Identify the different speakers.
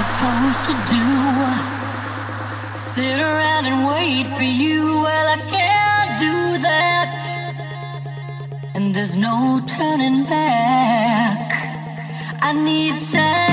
Speaker 1: supposed to do? Sit around and wait for you? Well, I can't do that. And there's no turning back. I need time.